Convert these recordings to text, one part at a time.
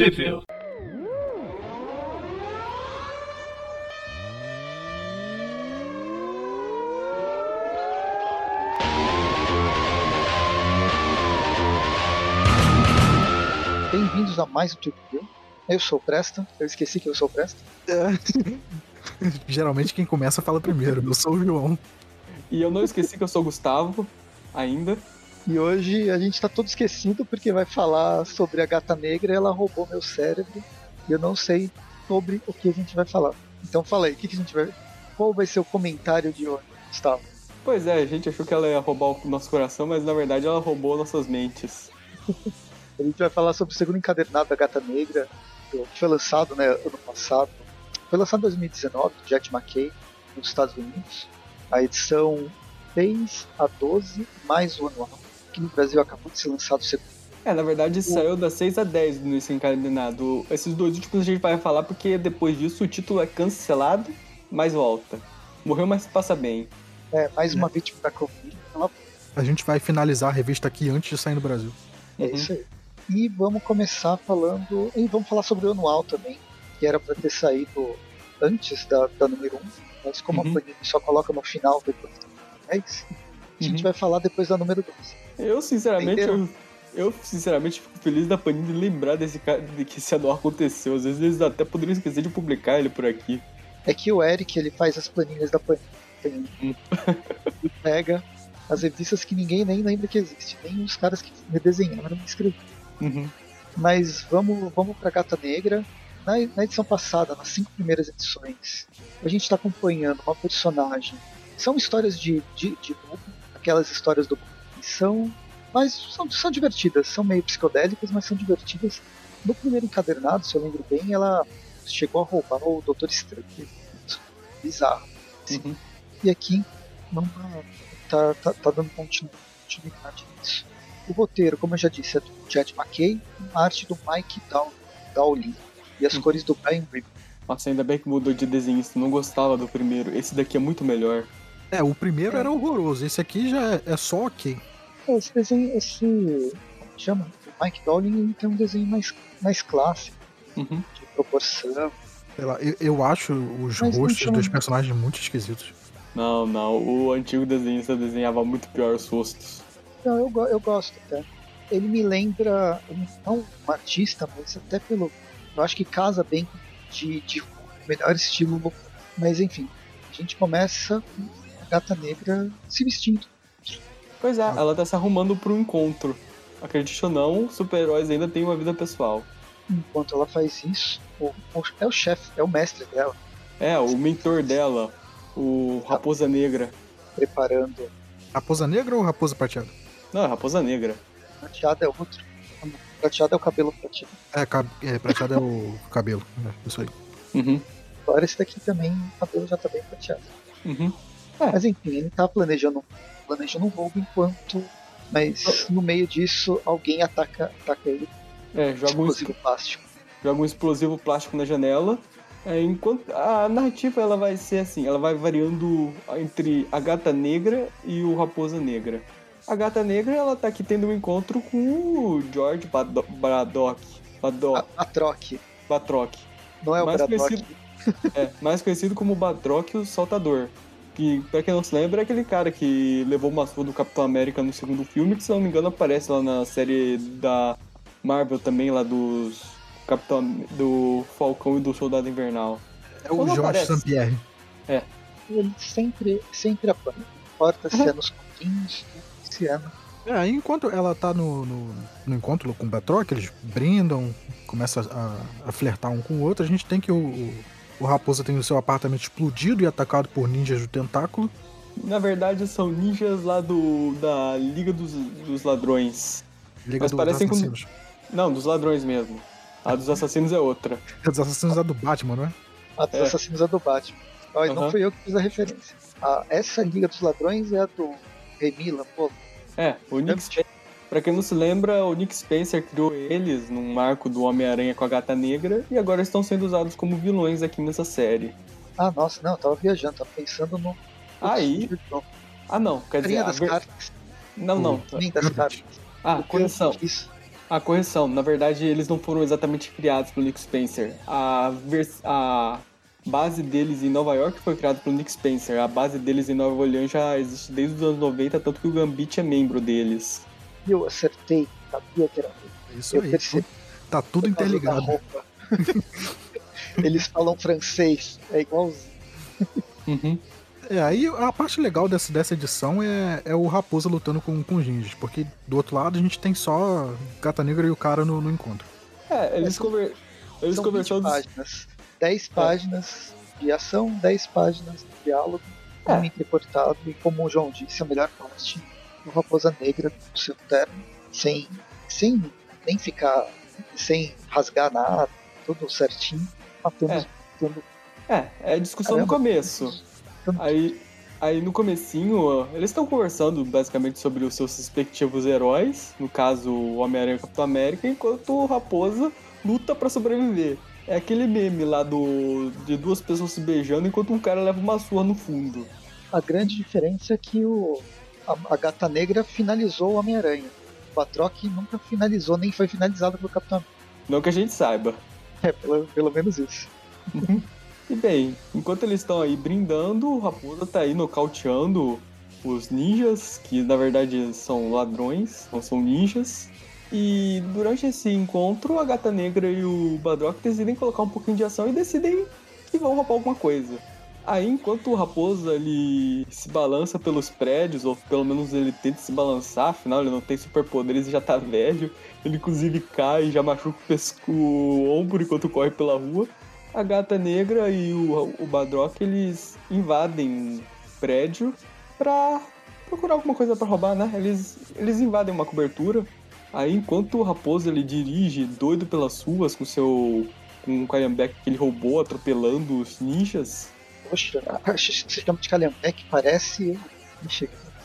Sheffield. Bem-vindos a mais um View. Eu sou o Presta, eu esqueci que eu sou o Presta. Geralmente quem começa fala primeiro. Eu sou o João. E eu não esqueci que eu sou o Gustavo ainda. E hoje a gente tá todo esquecido porque vai falar sobre a gata negra, ela roubou meu cérebro e eu não sei sobre o que a gente vai falar. Então fala aí, o que, que a gente vai. Qual vai ser o comentário de hoje, Gustavo? Pois é, a gente achou que ela ia roubar o nosso coração, mas na verdade ela roubou nossas mentes. A gente vai falar sobre o segundo encadernado da Gata Negra, que foi lançado né, ano passado. Foi lançado em 2019, do Jack McKay, nos Estados Unidos. A edição 6 a 12, mais o anual. Aqui no Brasil acabou de ser lançado o segundo. É, na verdade saiu das 6 a 10 nesse encadenado. Esses dois últimos a gente vai falar porque depois disso o título é cancelado, mas volta. Morreu, mas passa bem. É, mais uma vítima da Covid. Ela- A gente vai finalizar a revista aqui antes de sair no Brasil. É Uhum. isso aí. E vamos começar falando. E vamos falar sobre o anual também, que era para ter saído antes da, da número 1. Mas como Uhum. a Panini só coloca no final depois da número 10, a gente Uhum. vai falar depois da número 12. Eu, sinceramente, eu, eu sinceramente fico feliz da Panini lembrar desse cara, de que esse anual aconteceu. Às vezes eles até poderiam esquecer de publicar ele por aqui. É que o Eric ele faz as planilhas da Panini. Hum. e pega as revistas que ninguém nem lembra que existe, nem os caras que redesenharam e escreveram. Uhum. Mas vamos, vamos pra Gata Negra. Na, na edição passada, nas cinco primeiras edições, a gente está acompanhando uma personagem. São histórias de, de, de aquelas histórias do são. Mas são, são divertidas, são meio psicodélicas, mas são divertidas. No primeiro encadernado, se eu lembro bem, ela chegou a roubar o Doutor Estranho. Bizarro. Uhum. E aqui não tá, tá, tá dando continu- continuidade nisso. O roteiro, como eu já disse, é do Chad McKay, a arte do Mike Dow- Dowling e as Hum. cores do Brian Reed. Nossa, ainda bem que mudou de desenhista. Não gostava do primeiro. Esse daqui é muito melhor. É, o primeiro É. era horroroso. Esse aqui já é, é só ok. É, Esse desenho, esse. Como que chama? O Mike Dowling ele tem um desenho mais, mais clássico, Uhum. de proporção. Sei lá, eu, eu acho os Mas rostos chama- dos personagens muito esquisitos. Não, não. O antigo desenhista desenhava muito pior os rostos. Não, eu, eu gosto até. Ele me lembra, não um artista, mas até pelo. Eu acho que casa bem de, de melhor estilo. Mas enfim, a gente começa gata negra se vestindo. Pois é, Ah. ela tá se arrumando pro encontro. Acredite ou não, super-heróis ainda têm uma vida pessoal. Enquanto ela faz isso, o, o- é o chefe, é o mestre dela, É, o mentor dela, o Raposa Negra. preparando. Raposa negra ou raposa prateada? Não, é Raposa Negra. Prateado é outro. Não, Prateado é o cabelo prateado. É, cab- é prateada é o cabelo. É, isso aí. Uhum, Agora esse daqui também, o cabelo já tá bem prateado. uhum. Mas enfim, ele tá planejando, planejando um roubo enquanto. Mas no meio disso, alguém ataca, ataca ele É, joga um, explosivo plástico. joga um explosivo plástico na janela. É, enquanto a narrativa ela vai ser assim, ela vai variando entre a gata negra e o raposa negra. A gata negra ela tá aqui tendo um encontro com o George Bado- Braddock, Bado- A, a troque. Batroc, Não é o Mais Braddock. conhecido- é, mais conhecido como Batroc o Saltador. Que, pra quem não se lembra, é aquele cara que levou uma surra do Capitão América no segundo filme, que se não me engano aparece lá na série da Marvel também, lá dos Capitão do Falcão e do Soldado Invernal. É o Jorge? Sampierre. Ele sempre, sempre apanha. Importa se Uhum. é nos quadrinhos, se é no... É, enquanto ela tá no, no, no encontro com o Batroc, eles brindam, começam a, a flertar um com o outro, a gente tem que o, o, o Raposa tem o seu apartamento explodido e atacado por ninjas do tentáculo. Na verdade, são ninjas lá do da Liga dos, dos Ladrões. Liga Mas dos parecem com- assassinos. Não, dos ladrões mesmo. A dos assassinos é outra. É dos assassinos é do Batman, não é? A dos É. assassinos é do Batman. Ó, e Não fui eu que fiz a referência. Ah, essa Liga dos Ladrões é a do Remy Lampolo. É, o Nick. Pra quem não se lembra, o Nick Spencer criou eles num marco do Homem-Aranha com a Gata Negra e agora estão sendo usados como vilões aqui nessa série. Ah, nossa, não, eu tava viajando, tava pensando no. Aí. no Ah, não, quer dizer. A das ver- cartas. Não, não. Nem das cartas. Ah, correção. A correção, na verdade, eles não foram exatamente criados pelo Nick Spencer. A, vers- a base deles em Nova York foi criada pelo Nick Spencer. A base deles em Nova Orleans já existe desde os anos 90, tanto que o Gambit é membro deles. Eu acertei, sabia que era É Isso Eu aí. percebi. Tá tudo interligado. Eles falam francês, é igualzinho. Uhum. É, aí a parte legal dessa, dessa edição é, é o Raposa lutando com, com Ginges, porque do outro lado a gente tem só Gata Negra e o cara no, no encontro. É, eles, São- conver... eles São 20 conversando. páginas. 10 páginas de ação, 10 páginas de diálogo, É. um entrecortado, e como o João disse, a melhor parte do Raposa Negra no seu terno, sem, sem nem ficar, sem rasgar nada, tudo certinho, matando, É. É, é a discussão no Caramba. começo. Aí, aí no comecinho, eles estão conversando basicamente sobre os seus respectivos heróis, no caso o Homem-Aranha e o Capitão América, enquanto o Raposa luta pra sobreviver. É aquele meme lá do de duas pessoas se beijando enquanto um cara leva uma surra no fundo. A grande diferença é que o, a, a Gata Negra finalizou o Homem-Aranha. O Batroc nunca finalizou, nem foi finalizado pelo Capitão Não que a gente saiba. É, pelo, pelo menos isso. E bem, enquanto eles estão aí brindando, o Raposa tá aí nocauteando os ninjas, que na verdade são ladrões, não são ninjas. E durante esse encontro, a Gata Negra e o Badrock decidem colocar um pouquinho de ação e decidem que vão roubar alguma coisa. Aí, enquanto o Raposa ele se balança pelos prédios, ou pelo menos ele tenta se balançar, afinal ele não tem superpoderes e já tá velho. Ele inclusive cai e já machuca o, pesco, o ombro enquanto corre pela rua a gata negra e o, o Badrock eles invadem um prédio pra procurar alguma coisa pra roubar, né? Eles, eles invadem uma cobertura. Aí enquanto o Raposo ele dirige doido pelas ruas com seu com o Calhambeck que ele roubou atropelando os ninjas. Poxa, esse sistema de Calhambeck parece.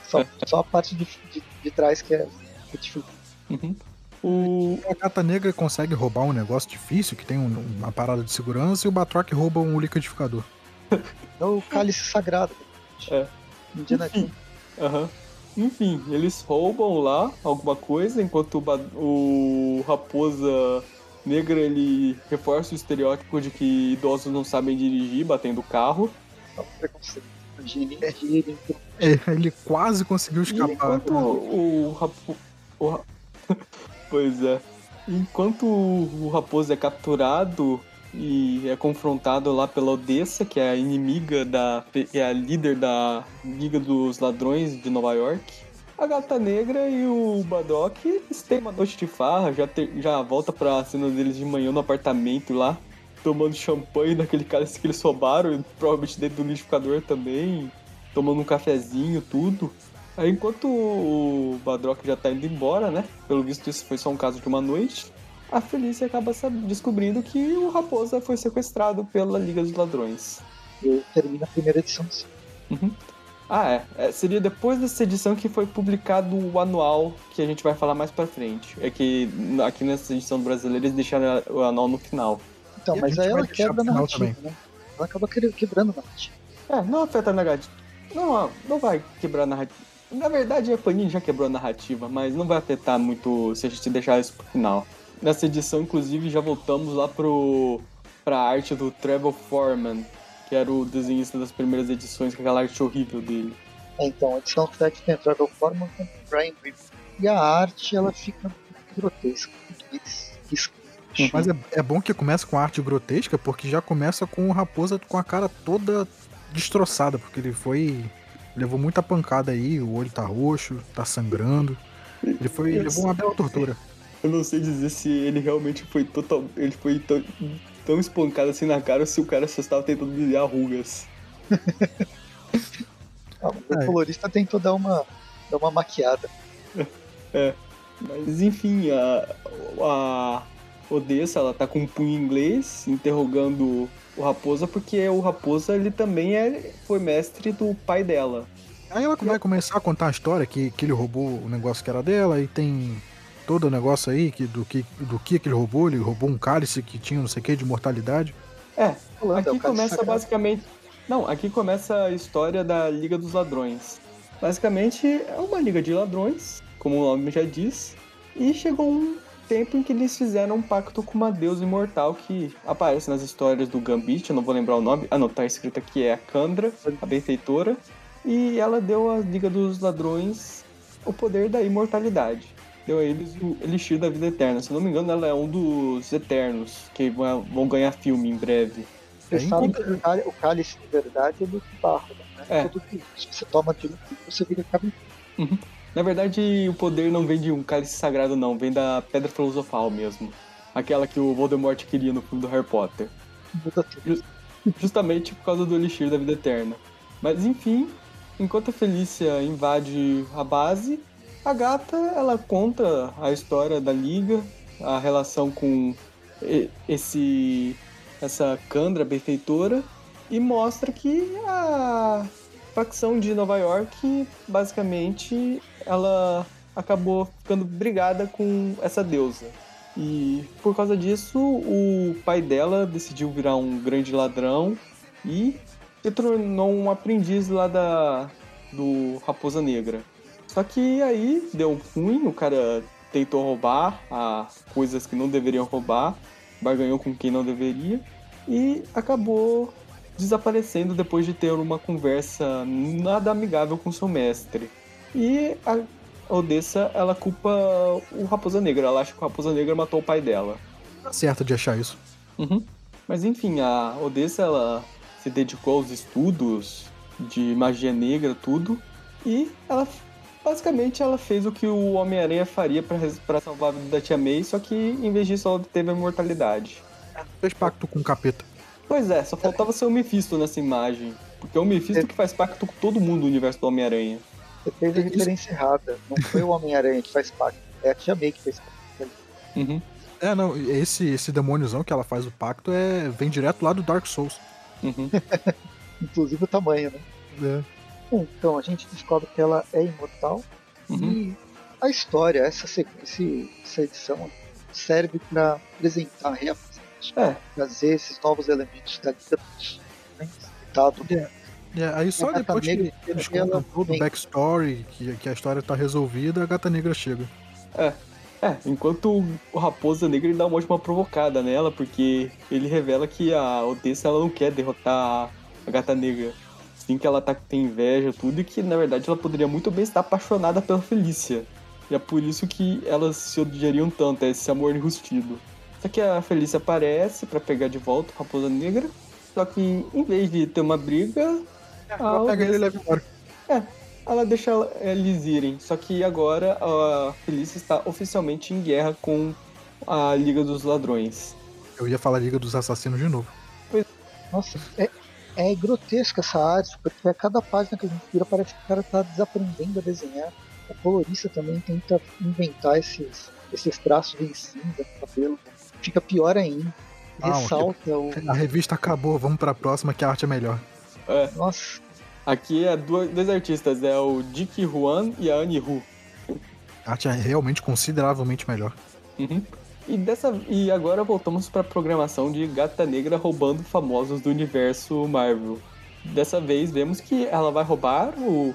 Só, só a parte de, de, de trás que é, que é difícil. Uhum. O A Gata Negra consegue roubar um negócio difícil, que tem um- uma parada de segurança, e o Batroc rouba um liquidificador. É o cálice sagrado. É. Indiana Enfim. Aham. Enfim, eles roubam lá alguma coisa, enquanto o, ba- o Raposa Negra ele reforça o estereótipo de que idosos não sabem dirigir, batendo o carro. É um é ele, É, ele quase conseguiu E escapar. enquanto o, o, Rapo- o pois é. Enquanto o Raposo é capturado e é confrontado lá pela Odessa, que é a inimiga da. que é a líder da Liga dos Ladrões de Nova York. A Gata Negra e o Badrock eles têm uma noite de farra, já, ter- já volta pra cena deles de manhã no apartamento lá, tomando champanhe daquele cálice que eles roubaram, e provavelmente dentro do liquidificador também, tomando um cafezinho, tudo. Aí enquanto o Badrock já tá indo embora, né? Pelo visto isso foi só um caso de uma noite. A Felícia acaba descobrindo que o Raposa foi sequestrado pela Liga dos Ladrões. e termina a primeira edição. assim. Ah, é. É, Seria depois dessa edição que foi publicado o anual, que a gente vai falar mais pra frente. É que aqui nessa edição brasileira eles deixaram o anual no final. Então, E mas aí ela quebra a narrativa, né? Ela acaba que- quebrando a narrativa. É, não afeta a narrativa. Não, não vai quebrar a narrativa. Na verdade, a Panini já quebrou a narrativa, mas não vai afetar muito se a gente deixar isso pro final. Nessa edição, inclusive, já voltamos lá pro pra arte do Trevor Foreman, que era o desenhista das primeiras edições, com aquela arte horrível dele. É, então, a edição que tem a Travel Forman com o Brian Green. E a arte, ela fica grotesca. Mas é, é bom que começa com a arte grotesca, porque já começa com o Raposa com a cara toda destroçada, porque ele foi. levou muita pancada aí, o olho tá roxo, tá sangrando. Ele foi. Isso. levou uma bela tortura. Eu não sei dizer se ele realmente foi total. Ele foi tão, espancado assim na cara se o cara só estava tentando brilhar rugas. Ah, É. O colorista tentou dar uma, dar uma maquiada. Mas enfim, a, a Odessa ela tá com um punho inglês interrogando o Raposa, porque o Raposa ele também é, foi mestre do pai dela. Aí ela vai começar a contar a história que, que ele roubou o negócio que era dela e tem todo o negócio aí que, do, que, do que ele roubou. Ele roubou um cálice que tinha não sei o que de mortalidade. É, é aqui começa basicamente. Não, aqui começa a história da Liga dos Ladrões. Basicamente é uma liga de ladrões, como o nome já diz, e chegou um tempo em que eles fizeram um pacto com uma deusa imortal que aparece nas histórias do Gambit, eu não vou lembrar o nome. Ah, não, tá escrito aqui, é a Kandra, a benfeitora. E ela deu à Liga dos Ladrões o poder da imortalidade. Deu a eles o Elixir da Vida Eterna. Se eu não me engano, ela é um dos Eternos, que vão ganhar filme em breve. Vocês É, sabem que o cáli- o cálice de verdade é do barro, né? É. Todo que se você toma de um você vira caminho. Na verdade, o poder não vem de um cálice sagrado, não. Vem da Pedra Filosofal mesmo. Aquela que o Voldemort queria no filme do Harry Potter. Justamente por causa do Elixir da Vida Eterna. Mas enfim, enquanto a Felícia invade a base, a gata ela conta a história da liga, a relação com esse essa Candra benfeitora e mostra que a facção de Nova York basicamente ela acabou ficando brigada com essa deusa. E por causa disso, o pai dela decidiu virar um grande ladrão e se tornou um aprendiz lá da do Raposa Negra. Só que aí deu ruim, o cara tentou roubar a coisas que não deveriam roubar, barganhou com quem não deveria e acabou desaparecendo depois de ter uma conversa nada amigável com seu mestre. E a Odessa, ela culpa o Raposa Negra, ela acha que o Raposa Negra matou o pai dela. Tá certo de achar isso. Uhum. Mas enfim, a Odessa ela se dedicou aos estudos de magia negra, tudo, e ela basicamente ela fez o que o Homem-Aranha faria pra salvar a vida da Tia May, só que em vez disso ela teve a imortalidade. Fez pacto com o capeta. Pois é, só faltava ser o Mephisto nessa imagem, porque é o Mephisto que faz pacto com todo mundo no universo do Homem-Aranha. Você fez a Isso- referência errada. Não foi o Homem-Aranha que faz pacto. É a Tia May que fez pacto. Uhum. É, não, esse, esse demôniozão que ela faz o pacto é vem direto lá do Dark Souls. Uhum. Inclusive o tamanho, né? É. Então a gente descobre que ela é imortal. Uhum. E a história, essa, esse- essa edição, serve para apresentar, reapresentar, É, trazer esses novos elementos da dos né, citado É, aí só A Gata depois que Negra, eles ela contam todo o backstory, que, que a história tá resolvida, a gata negra chega. É, enquanto o Raposa Negra ele dá uma última provocada nela, porque ele revela que a Odessa ela não quer derrotar a Gata Negra. Sim que ela tá, tem inveja tudo, e que na verdade ela poderia muito bem estar apaixonada pela Felícia. E é por isso que elas se odiariam tanto, é esse amor enrustido. Só que a Felícia aparece pra pegar de volta a Raposa Negra, só que em vez de ter uma briga, Ela a pega ele e leva embora. ela deixa ela- eles irem. Só que agora a Felícia está oficialmente em guerra com a Liga dos Ladrões. Eu ia falar Liga dos Assassinos de novo. Nossa, é, é grotesca essa arte, porque a cada página que a gente vira parece que o cara tá desaprendendo a desenhar. O colorista também tenta inventar esses, esses traços em cinza no cabelo. Fica pior ainda. Ah, Ressalta o. A revista acabou, vamos pra próxima que a arte é melhor. Nossa, Aqui é duas- dois artistas, é o Dick Juan e a Annie Hu. A arte é realmente consideravelmente melhor. Uhum. E, dessa, e agora voltamos para a programação de Gata Negra roubando famosos do universo Marvel. Dessa vez vemos que ela vai roubar o,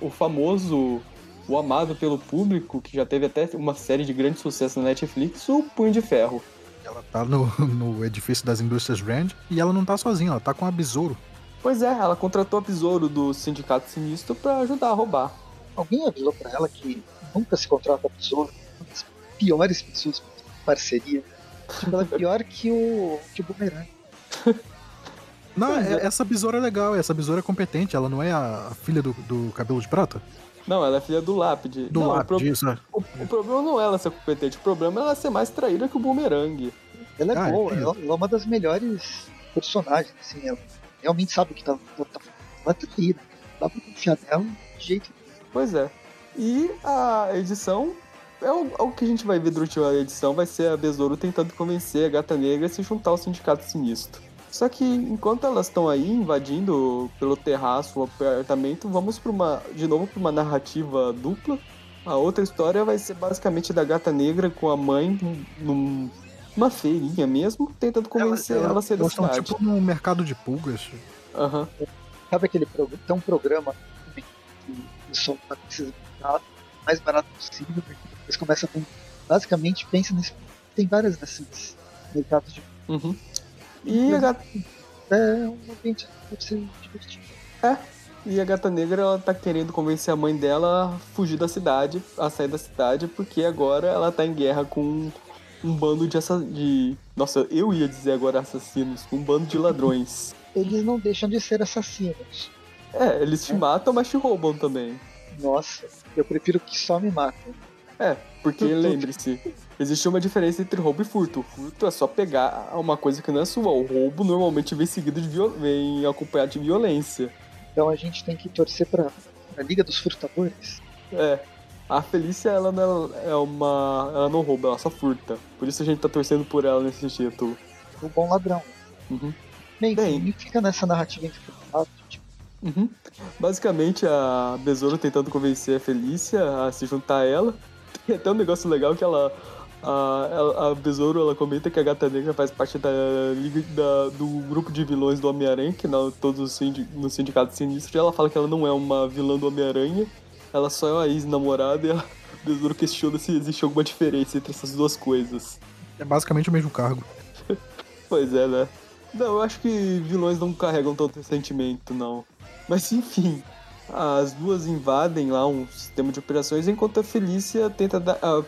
o famoso, o amado pelo público, que já teve até uma série de grande sucesso na Netflix, o Punho de Ferro. Ela tá no, no edifício das indústrias Rand e ela não tá sozinha, ela tá com a Besouro. Pois é, ela contratou a Besouro do Sindicato Sinistro para ajudar a roubar. alguém avisou pra ela que nunca se contrata tesouro. Uma das piores pessoas parceria. Tipo, ela é pior que o, que o Boomerang. Não, é- essa besoura é legal, essa besoura é competente, ela não é a, filha do, do cabelo de prata? Não, ela é filha do Lápide. Do não, o, lápis, pro- isso. é. o- o problema não é ela ser competente, o problema é ela ser mais traíra que o Boomerang. Ela é Ah, boa, entendi. ela, ela é uma das melhores personagens, assim, ela realmente sabe o que tá. tá, tá ela é traída. Dá pra confiar nela de jeito Pois é. E a edição. É o, é o que a gente vai ver durante a edição vai ser a Besouro tentando convencer a Gata Negra a se juntar ao Sindicato Sinistro. Só que enquanto elas estão aí invadindo pelo terraço o apartamento, vamos para uma de novo para uma narrativa dupla. A outra história vai ser basicamente da Gata Negra com a mãe num- numa feirinha mesmo, tentando convencer ela, a sair da elas estão cidade. tipo num mercado de pulgas. Aham. Sabe aquele programa? Tem um programa que o pessoal tá mais barato possível, eles começam a Basicamente, pensa nesse. Tem várias dessas mercados de. Uhum. E a gata, É um ambiente que deve ser divertido. e a gata negra ela tá querendo convencer a mãe dela a fugir da cidade, a sair da cidade, porque agora ela tá em guerra com um bando de assa... de. Nossa, eu ia dizer agora assassinos, com um bando de ladrões. Eles não deixam de ser assassinos. É, eles te matam, mas te roubam também. Nossa, eu prefiro que só me matem. É, porque lembre-se, existe uma diferença entre roubo e furto. O furto é só pegar uma coisa que não é sua. O roubo normalmente vem seguido de viol... vem acompanhado de violência. Então a gente tem que torcer pra, pra Liga dos Furtadores. É. A Felícia, ela não é uma. Ela não rouba, ela só furta. Por isso a gente tá torcendo por ela nesse título. O bom ladrão. Uhum. Bem, Bem. fica nessa narrativa entre tipo, Uhum. Basicamente, a Besouro tentando convencer a Felícia a se juntar a ela. Tem até um negócio legal que ela. A, ela- a Besouro ela comenta que a Gata Negra faz parte da, da- do grupo de vilões do Homem-Aranha, que não todos os sindi, no Sindicato Sinistro. E ela fala que ela não é uma vilã do Homem-Aranha, ela só é uma ex-namorada e a Besouro questiona se existe alguma diferença entre essas duas coisas. É basicamente o mesmo cargo. Pois é, né? Não, eu acho que vilões não carregam tanto sentimento, não. Mas enfim, as duas invadem lá um sistema de operações enquanto a Felícia tenta dar, a-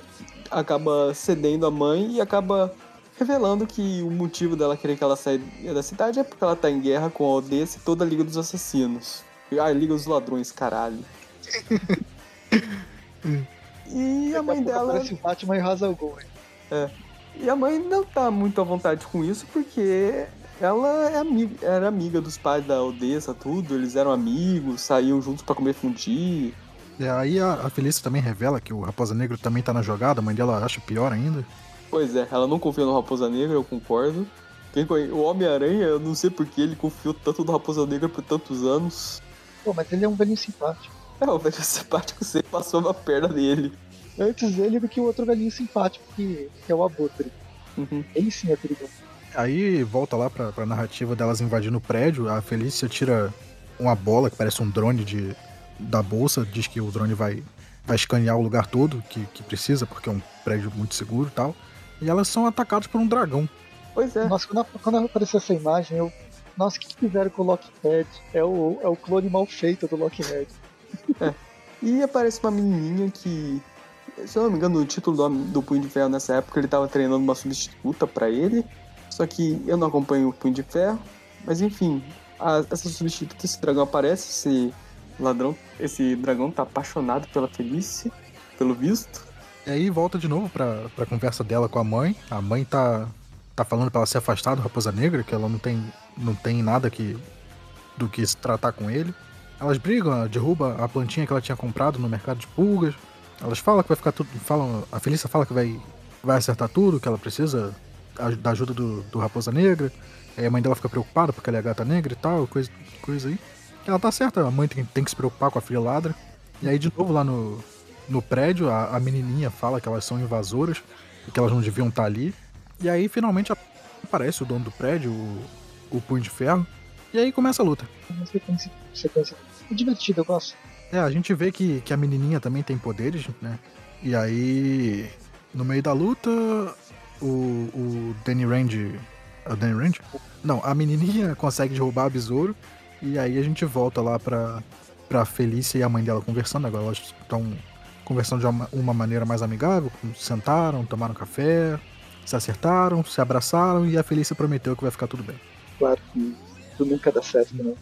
acaba cedendo a mãe e acaba revelando que o motivo dela querer que ela saia da cidade é porque ela tá em guerra com a Odessa e toda a Liga dos Assassinos. Ah, a Liga dos Ladrões, caralho. e a mãe dela. Batman e Ghul, hein? E a mãe não tá muito à vontade com isso porque ela é amiga, era amiga dos pais da Odessa, tudo. Eles eram amigos, saíam juntos pra comer fundi. E aí a, a Felícia também revela que o Raposa Negro também tá na jogada, a mãe dela acha pior ainda. Pois é, ela não confia no Raposa Negra, eu concordo. Quem O Homem-Aranha, eu não sei porque ele confiou tanto no Raposa Negra por tantos anos. Pô, mas ele é um velhinho simpático. É, o velho simpático sempre passou na perna dele. Antes ele do que o outro velhinho simpático, que, que é o Abutre. Uhum. Ele sim é perigoso. Aí volta lá pra, pra narrativa delas invadindo o prédio, a Felícia tira uma bola que parece um drone de, da bolsa, diz que o drone vai, vai escanear o lugar todo que, que precisa, porque é um prédio muito seguro e tal. E elas são atacadas por um dragão. Pois é. Nossa, quando, quando apareceu essa imagem, eu. Nossa, o que, fizeram com o Lockhead? É o, é o clone mal feito do Lockhead. E aparece uma menininha que, se eu não me engano, o título do, do Punho de Ferro nessa época ele tava treinando uma substituta pra ele. Só que eu não acompanho o Punho de Ferro. Mas enfim, a- essa substituta, esse dragão aparece, esse ladrão, esse dragão tá apaixonado pela Felícia, pelo visto. E aí volta de novo pra, pra conversa dela com a mãe. A mãe tá, tá falando pra ela se afastar do Raposa Negra, que ela não tem, não tem nada que, do que se tratar com ele. Elas brigam, ela derruba a plantinha que ela tinha comprado no mercado de pulgas. Elas falam que vai ficar tudo. Falam, a Felícia fala que vai, vai acertar tudo, que ela precisa da ajuda do, do Raposa Negra. Aí a mãe dela fica preocupada porque ela é gata negra e tal, coisa, coisa aí. Ela tá certa, a mãe tem, tem que se preocupar com a filha ladra. E aí, de novo, lá no, no prédio, a, a menininha fala que elas são invasoras e que elas não deviam estar ali. E aí, finalmente, aparece o dono do prédio, o, o Punho de Ferro. E aí começa a luta. Uma sequência, sequência é divertida, eu gosto. É, a gente vê que, que a menininha também tem poderes, né? E aí, no meio da luta, o, o Danny Rand. É o Danny Rand? Não, a menininha consegue derrubar a besouro. E aí a gente volta lá pra, pra Felícia e a mãe dela conversando. Agora elas estão conversando de uma, uma maneira mais amigável. Sentaram, tomaram café, se acertaram, se abraçaram e a Felícia prometeu que vai ficar tudo bem. Claro que tudo nunca dá certo, né?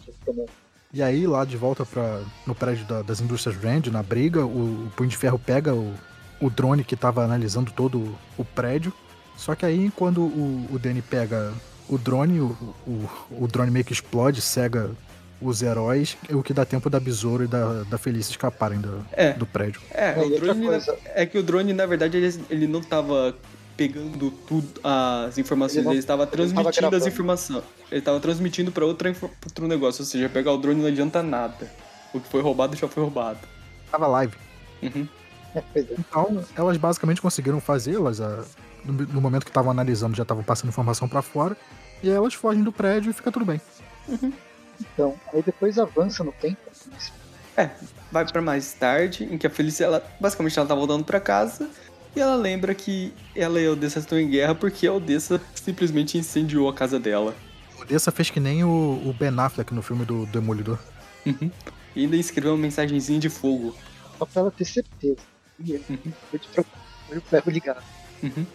E aí, lá de volta pra, no prédio da- das indústrias Rand, na briga, o, o Punho de Ferro pega o, o drone que tava analisando todo o prédio. Só que aí, quando o, o Danny pega o drone, o, o, o drone meio que explode, cega os heróis, o que dá tempo da Besouro e da, da Felícia escaparem do, É. do prédio. É, É, o outra drone, coisa- é que o drone, na verdade, ele, ele não tava pegando tudo, as informações, Ele estava transmitindo as informações. Ele estava transmitindo para pra outro negócio, ou seja, pegar o drone não adianta nada. O que foi roubado já foi roubado. Tava live. Uhum. É, é. Então, elas basicamente conseguiram fazer, elas, ah, no, momento que estavam analisando, já estavam passando informação pra fora. E aí elas fogem do prédio e fica tudo bem. Então, aí depois avança no tempo. É, vai pra mais tarde, em que a Felícia, ela, basicamente, ela tá voltando pra casa E ela lembra que ela e a Odessa estão em guerra porque a Odessa simplesmente incendiou a casa dela. Odessa fez que nem o, o Ben Affleck no filme do Demolidor. Uhum. E ainda escreveu uma mensagenzinha de fogo. Só pra ela ter certeza. E é, Uhum. foi de propósito, foi o ferro ligado. Uhum.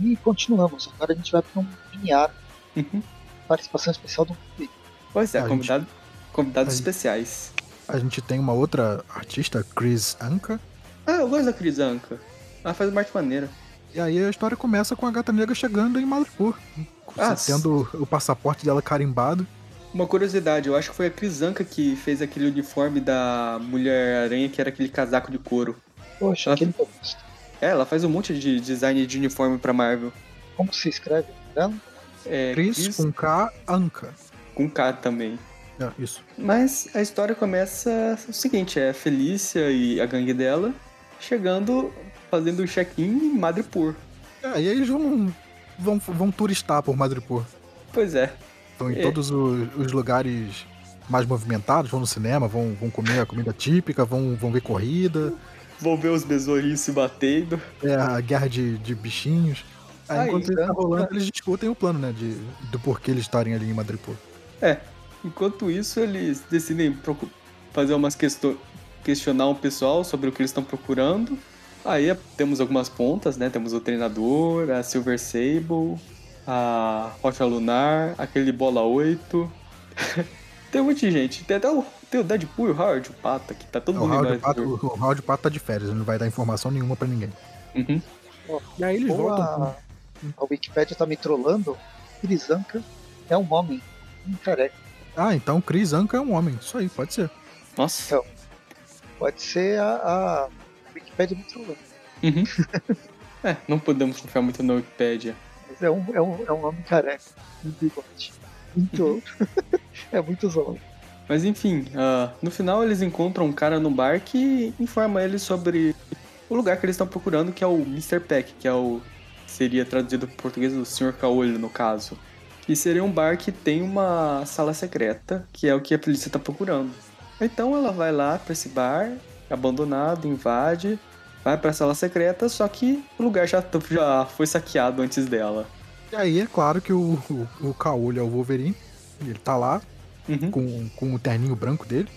E continuamos. Agora a gente vai pra um mini arco, Uhum. participação especial do. Pois é, A gente- convidado, convidados a gente- especiais. A gente tem uma outra artista, Chris Anka. Ah, eu gosto da Cris Anka. Ela faz uma arte maneira. E aí a história começa com a gata negra chegando em Madripoor. Ah, tendo o passaporte dela carimbado. Uma curiosidade, eu acho que foi a Cris Anka que fez aquele uniforme da Mulher-Aranha, que era aquele casaco de couro. Poxa, Ah. aquele que eu gosto. É, ela faz um monte de design de uniforme pra Marvel. Como se escreve dela? É, Chris Chris com K, Anka. com K também. É, isso. Mas a história começa o seguinte, é a Felícia e a gangue dela chegando, fazendo o check-in em Madripoor. É, e aí eles vão, vão, vão turistar por Madripoor. Pois é. Estão em É. todos os, os lugares mais movimentados, vão no cinema, vão, vão comer a comida típica, vão, vão ver corrida, Vou ver os besourinhos se batendo. é a guerra de, de bichinhos. Aí, Aí, enquanto isso tá então, rolando, eles discutem o plano, né? De, do porquê eles estarem ali em Madripoor. É. Enquanto isso, eles decidem fazer umas questões. questionar o pessoal sobre o que eles estão procurando. Aí é- temos algumas pontas, né? Temos o treinador, a Silver Sable, a Rocha Lunar, aquele Bola 8. tem um monte de gente. Tem até o, tem o Deadpool e o Howard, o Pata, que tá todo O mundo Howard igual Pato, o Howard Pato tá de férias, ele não vai dar informação nenhuma pra ninguém. Uhum. E aí eles Ou voltam. a, a Wikipedia tá me trollando. Crisanca é um homem. Um careca. Ah, então Chris Anka é um homem. Isso aí, pode ser. Nossa. Pode ser a, a Wikipedia me trollando. Uhum. é, não podemos confiar muito na Wikipedia. Mas é um, é um, é um homem careca. Um bigode. Muito. é muito zolo. Mas enfim, ah, no final eles encontram um cara no bar que informa eles sobre o lugar que eles estão procurando, que é o Mr. Peck, que é o. seria traduzido para português o Sr. Caolho, no caso. E seria um bar que tem uma sala secreta, que é o que a polícia está procurando. Então ela vai lá para esse bar, abandonado, invade, vai para a sala secreta, só que o lugar já, já foi saqueado antes dela. E aí é claro que o, o, o Caolho é o Wolverine. Ele tá lá Uhum. com, com o terninho branco dele.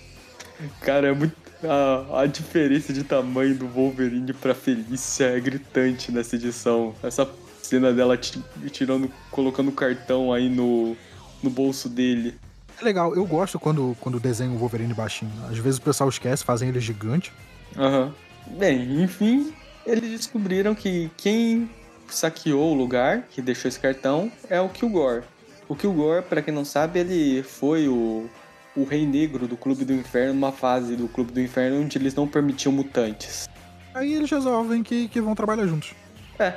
Cara, é muito. A, a diferença de tamanho do Wolverine pra Felícia é gritante nessa edição. Essa cena dela ti- tirando, colocando o cartão aí no, no bolso dele. É legal, eu gosto quando, quando desenho o Wolverine baixinho. Às vezes o pessoal esquece, fazem ele gigante. Aham. Bem, enfim, eles descobriram que quem saqueou o lugar, que deixou esse cartão, é o Kilgore. O Kilgore, pra quem não sabe, ele foi o, o rei negro do Clube do Inferno numa fase do Clube do Inferno onde eles não permitiam mutantes. Aí eles resolvem que, que vão trabalhar juntos. É,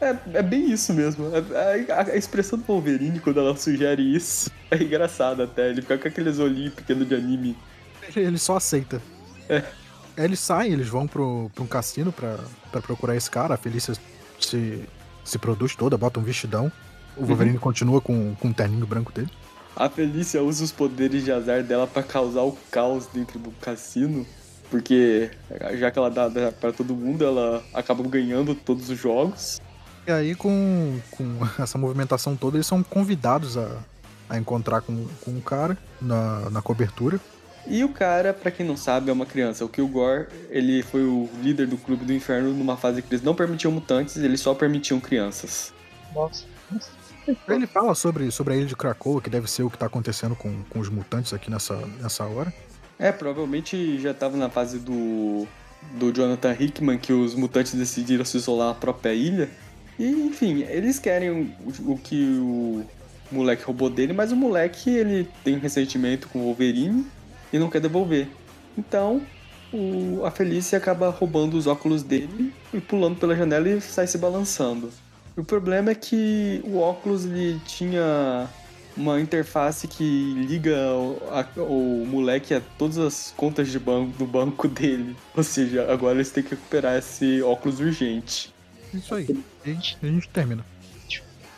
é, é bem isso mesmo. É- a, a expressão do Wolverine quando ela sugere isso é engraçada até. Ele fica com aqueles olhinhos pequenos de anime. Ele, só aceita. É. Eles saem, eles vão pro, pra um cassino pra, pra procurar esse cara. A Felícia se, se produz toda, bota um vestidão. O Wolverine continua com, com o terninho branco dele. A Felícia usa os poderes de azar dela pra causar o caos dentro do cassino. Porque já que ela dá, dá pra todo mundo, ela acaba ganhando todos os jogos. E aí, com, com essa movimentação toda, eles são convidados a, a encontrar com, com o cara na, na cobertura. E o cara, pra quem não sabe, é uma criança. O Kilgore, ele foi o líder do Clube do Inferno numa fase que eles não permitiam mutantes, eles só permitiam crianças. Nossa. Ele fala sobre, sobre a ilha de Krakoa, que deve ser o que tá acontecendo com, com os mutantes aqui nessa, nessa hora. É, provavelmente já tava na fase do, do Jonathan Hickman que os mutantes decidiram se isolar na própria ilha. E, enfim, eles querem o, o que o moleque roubou dele, mas o moleque ele tem ressentimento com o Wolverine e não quer devolver. Então, o- a Felícia acaba roubando os óculos dele e pulando pela janela e sai se balançando. O problema é que o óculos ele tinha uma interface que liga o, a- o moleque a todas as contas de banco do banco dele. Ou seja, agora eles têm que recuperar esse óculos urgente. Isso aí. E a gente termina.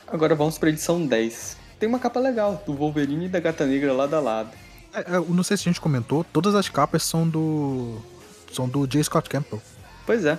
Agora vamos pra edição 10. Tem uma capa legal do Wolverine e da Gata Negra lado a lado. É, é, eu não sei se a gente comentou, todas as capas são do. são do J. Scott Campbell. Pois é.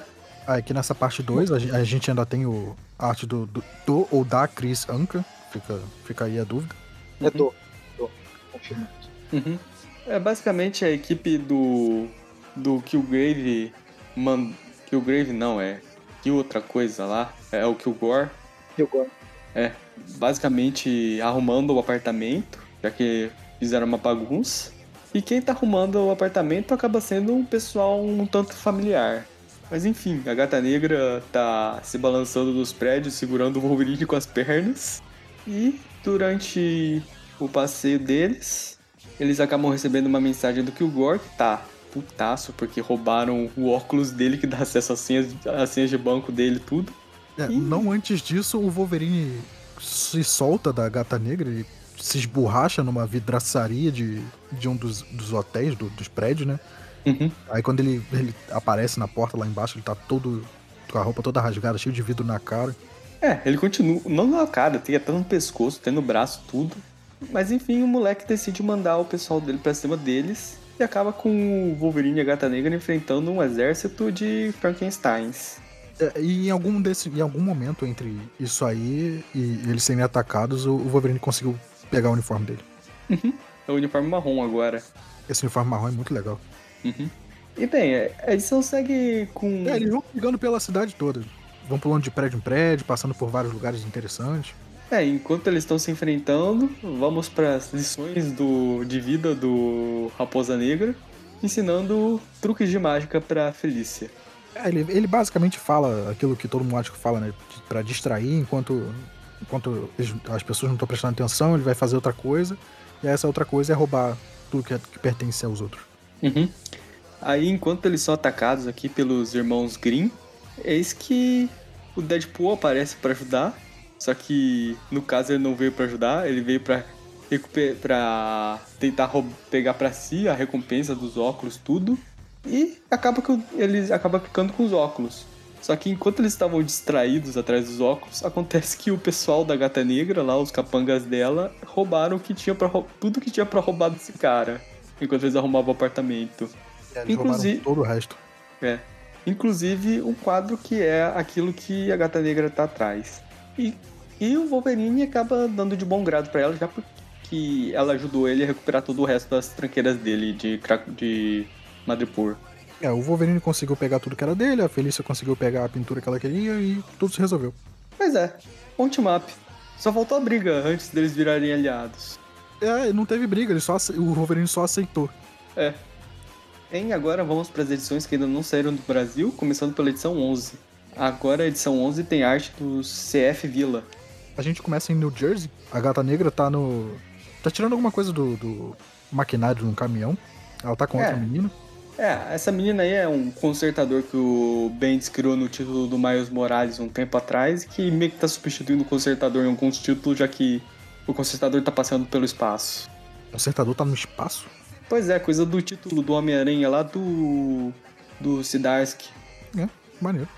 Aqui nessa parte 2, a, gen- a gente ainda tem o a arte do, do, do ou da Chris Anka. Fica, fica aí a dúvida. É do, do, confirmado. Uhum. É basicamente a equipe do. do Killgrave. Man, Killgrave não, é. Que outra coisa lá. É o Killgore. Eu gosto. É. Basicamente arrumando o apartamento, já que fizeram uma bagunça. E quem tá arrumando o apartamento acaba sendo um pessoal um tanto familiar. Mas enfim, a gata negra tá se balançando dos prédios, segurando o Wolverine com as pernas. E durante o passeio deles, eles acabam recebendo uma mensagem do Kilgore que tá putaço, porque roubaram o óculos dele que dá acesso às senhas, às senhas de banco dele tudo. É, Ih. não antes disso, o Wolverine se solta da gata negra e se esborracha numa vidraçaria de, de um dos, dos hotéis, do- dos prédios, né? Uhum. Aí quando ele, ele aparece na porta lá embaixo, ele tá todo com a roupa toda rasgada, cheio de vidro na cara. É, ele continua, não na cara, tem até no pescoço, tem no braço, tudo. Mas enfim, o moleque decide mandar o pessoal dele pra cima deles e acaba com o Wolverine e a Gata Negra enfrentando um exército de Frankensteins. É, e em algum, desse, em algum momento entre isso aí e eles serem atacados, o, o Wolverine conseguiu pegar o uniforme dele. É o uniforme marrom agora. Esse uniforme marrom é muito legal. Uhum. E bem, é, a edição segue com. É, eles vão brigando pela cidade toda. Vão pulando de prédio em prédio, passando por vários lugares interessantes. É, enquanto eles estão se enfrentando, vamos para as lições do, de vida do Raposa Negra, ensinando truques de mágica pra Felícia. É, ele, ele basicamente fala aquilo que todo mágico fala, né? Pra distrair enquanto, enquanto as pessoas não estão prestando atenção, ele vai fazer outra coisa. E essa outra coisa é roubar tudo que, é- que pertence aos outros. Uhum. Aí, enquanto eles são atacados aqui pelos irmãos Grimm, eis que o Deadpool aparece pra ajudar. Só que, no caso, ele não veio pra ajudar, ele veio recuper- pra tentar pegar pra si a recompensa dos óculos, tudo. E acaba que o- ele acaba ficando com os óculos. Só que enquanto eles estavam distraídos atrás dos óculos, acontece que o pessoal da Gata Negra, lá, os capangas dela, roubaram que tinha para tudo que tinha pra roubar desse cara. Enquanto eles arrumavam o apartamento. É, eles Inclusive- todo o resto. É. Inclusive um quadro que é aquilo que a Gata Negra tá atrás. E, e o Wolverine acaba dando de bom grado pra ela, já porque ela ajudou ele a recuperar todo o resto das tranqueiras dele de, de Madripoor. É, o Wolverine conseguiu pegar tudo que era dele, a Felícia conseguiu pegar a pintura que ela queria e tudo se resolveu. Pois é, team up. Só faltou a briga antes deles virarem aliados. É, não teve briga, ele só, o Wolverine só aceitou. É. Em agora vamos para as edições que ainda não saíram do Brasil, começando pela edição 11. Agora a edição 11 tem arte do CF Villa. A gente começa em New Jersey, a gata negra tá no. tá tirando alguma coisa do, do maquinário num caminhão. Ela tá com É. outra menina. É, essa menina aí é um consertador que o Bendis criou no título do Miles Morales um tempo atrás, que meio que tá substituindo o consertador em alguns títulos, já que o consertador tá passeando pelo espaço. O acertador tá no espaço. Pois é, coisa do título do Homem-Aranha lá do. do Sidarsky. É, maneiro.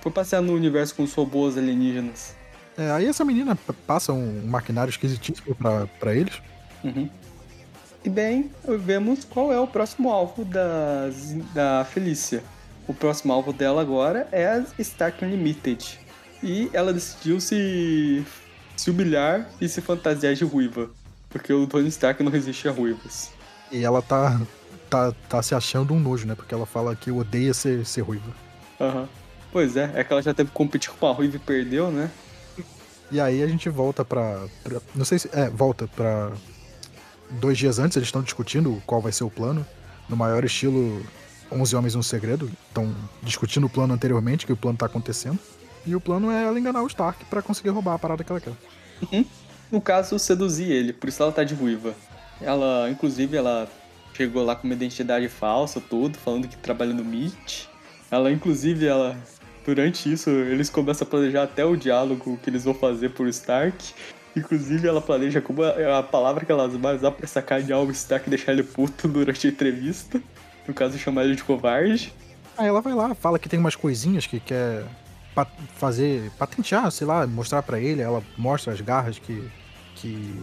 Foi passear no universo com os robôs alienígenas. É, aí essa menina passa um maquinário esquisitíssimo pra, pra eles. Uhum. E bem, vemos qual é o próximo alvo da, da Felícia. O próximo alvo dela agora é a Stark Unlimited. E ela decidiu se, se humilhar e se fantasiar de ruiva. Porque o Tony Stark não resiste a ruivas. E ela tá, tá, tá se achando um nojo, né? Porque ela fala que odeia ser, ser ruiva. Aham. Pois é, é que ela já teve que competir com uma ruiva e perdeu, né? E aí a gente volta pra. pra- não sei se. É, volta pra. Dois dias antes eles estão discutindo qual vai ser o plano. No maior estilo 11 Homens um Segredo. Estão discutindo o plano anteriormente, que o plano tá acontecendo. E o plano é ela enganar o Stark pra conseguir roubar a parada que ela quer. No caso, seduzir ele, por isso ela tá de ruiva. Ela, inclusive, ela chegou lá com uma identidade falsa, tudo, falando que trabalha no MIT. Ela, inclusive, ela. Durante isso, eles começam a planejar até o diálogo que eles vão fazer por Stark. Inclusive, ela planeja como a, a palavra que elas vão usar pra sacanear o Stark e deixar ele puto durante a entrevista. No caso, chamar ele de covarde. Aí ela vai lá, fala que tem umas coisinhas que quer pa- fazer, patentear, sei lá, mostrar pra ele. Ela mostra as garras que. que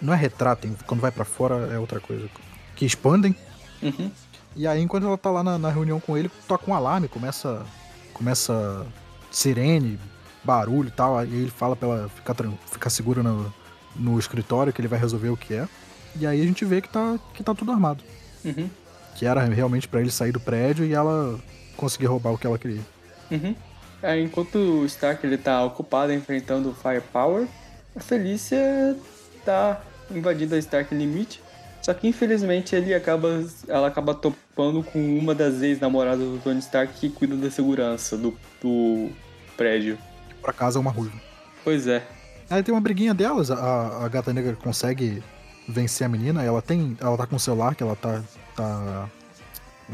não é retratem, quando vai pra fora é outra coisa. Que expandem. Uhum. E aí, enquanto ela tá lá na, na reunião com ele, toca um alarme, começa, começa sirene, barulho e tal, aí ele fala pra ela ficar, ficar segura no, no escritório que ele vai resolver o que é. E aí a gente vê que tá, que tá tudo armado. Uhum. Que era realmente pra ele sair do prédio e ela conseguir roubar o que ela queria. Uhum. Aí, enquanto o Stark ele tá ocupado enfrentando o Firepower, a Felícia tá invadindo a Stark Limite. Só que infelizmente ele acaba, ela acaba topando com uma das ex-namoradas do Tony Stark que cuida da segurança do, do prédio. Por acaso é uma ruiva. Pois é. Aí tem uma briguinha delas, a, a gata negra consegue vencer a menina, ela tem. Ela tá com o celular que ela tá. tá.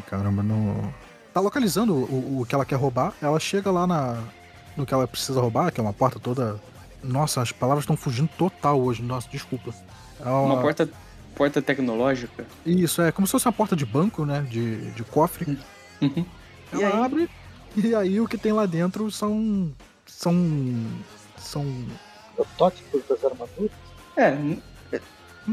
Caramba, no. Tá localizando o, o que ela quer roubar. Ela chega lá na. no que ela precisa roubar, que é uma porta toda. Nossa, as palavras estão fugindo total hoje. Nossa, desculpa. É Uma porta, porta tecnológica. Isso, é como se fosse uma porta de banco, né? De, de cofre. Uhum. E Ela abre e aí o que tem lá dentro são. São. São. Protótipos das armaduras. É,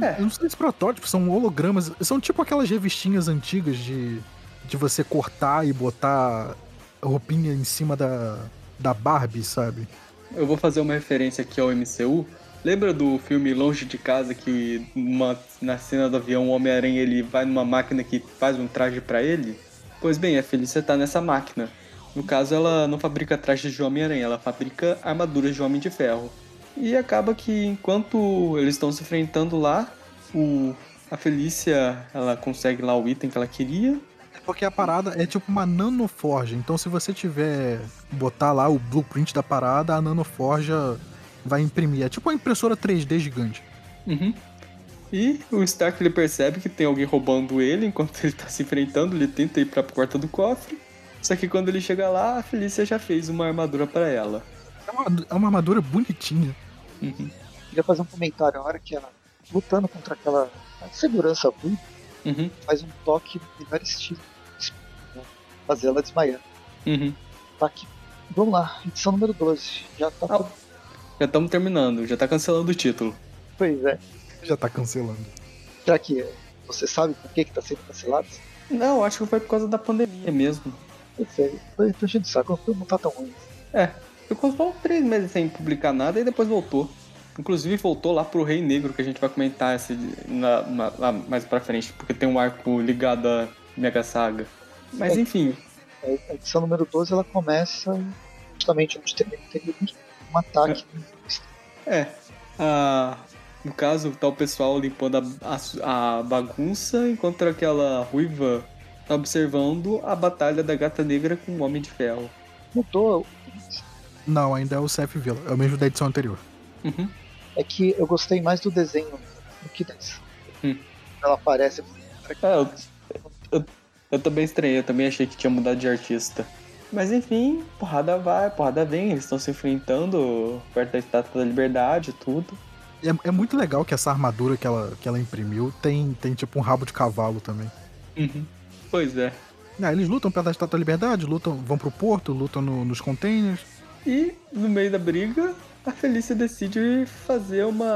É. Eu não sei se protótipos, são hologramas. São tipo aquelas revistinhas antigas de, de você cortar e botar roupinha em cima da, da Barbie, sabe? eu vou fazer uma referência aqui ao MCU. Lembra do filme Longe de Casa que uma- na cena do avião o Homem-Aranha ele vai numa máquina que faz um traje pra ele? Pois bem, a Felícia tá nessa máquina. No caso, ela não fabrica trajes de Homem-Aranha, ela fabrica armaduras de Homem de Ferro. E acaba que enquanto eles estão se enfrentando lá, o, a Felícia ela consegue lá o item que ela queria. Porque a parada é tipo uma nanoforja. Então se você tiver botar lá o blueprint da parada, a nanoforja vai imprimir. É tipo uma impressora 3D gigante. Uhum. E o Stark ele percebe que tem alguém roubando ele enquanto ele tá se enfrentando, ele tenta ir pra porta do cofre. Só que quando ele chega lá, a Felícia já fez uma armadura pra ela. É uma, é uma armadura bonitinha. Uhum. Queria fazer um comentário. A hora que ela, lutando contra aquela segurança ruim, Uhum. faz um toque no melhor estilo. Fazer ela desmaiar. Uhum. Tá aqui. Vamos lá, edição número 12. Já tá Ah. Já estamos terminando, já tá cancelando o título. Pois é. Já tá cancelando. Será que você sabe por que, que tá sendo cancelado? Não, acho que foi por causa da pandemia mesmo. Pois é, tô, enchendo o saco, o não tá tão ruim. É, ficou só três meses sem publicar nada e depois voltou. Inclusive voltou lá pro Rei Negro, que a gente vai comentar esse, na, na- lá mais pra frente, porque tem um arco ligado à Mega Saga. Mas É. enfim, A edição número 12 ela começa justamente onde teve, teve um ataque. É. Ah, no caso, tá o pessoal limpando a, a- a bagunça, enquanto aquela ruiva tá observando a batalha da gata negra com o Homem de Ferro. Mudou. Não, ainda é o Seth Villa. É o mesmo da edição anterior. Uhum. É que eu gostei mais do desenho do que dessa. Hum. Ela aparece. É, eu, eu também estranhei, eu também achei que tinha mudado de artista. Mas enfim, porrada vai, porrada vem, eles estão se enfrentando perto da Estátua da Liberdade e tudo. É, é muito legal que essa armadura que ela, que ela imprimiu tem, tem tipo um rabo de cavalo também. Uhum. Pois é. Ah, eles lutam perto da Estátua da Liberdade, lutam, vão pro porto, lutam no- nos containers. E no meio da briga, a Felícia decide fazer uma.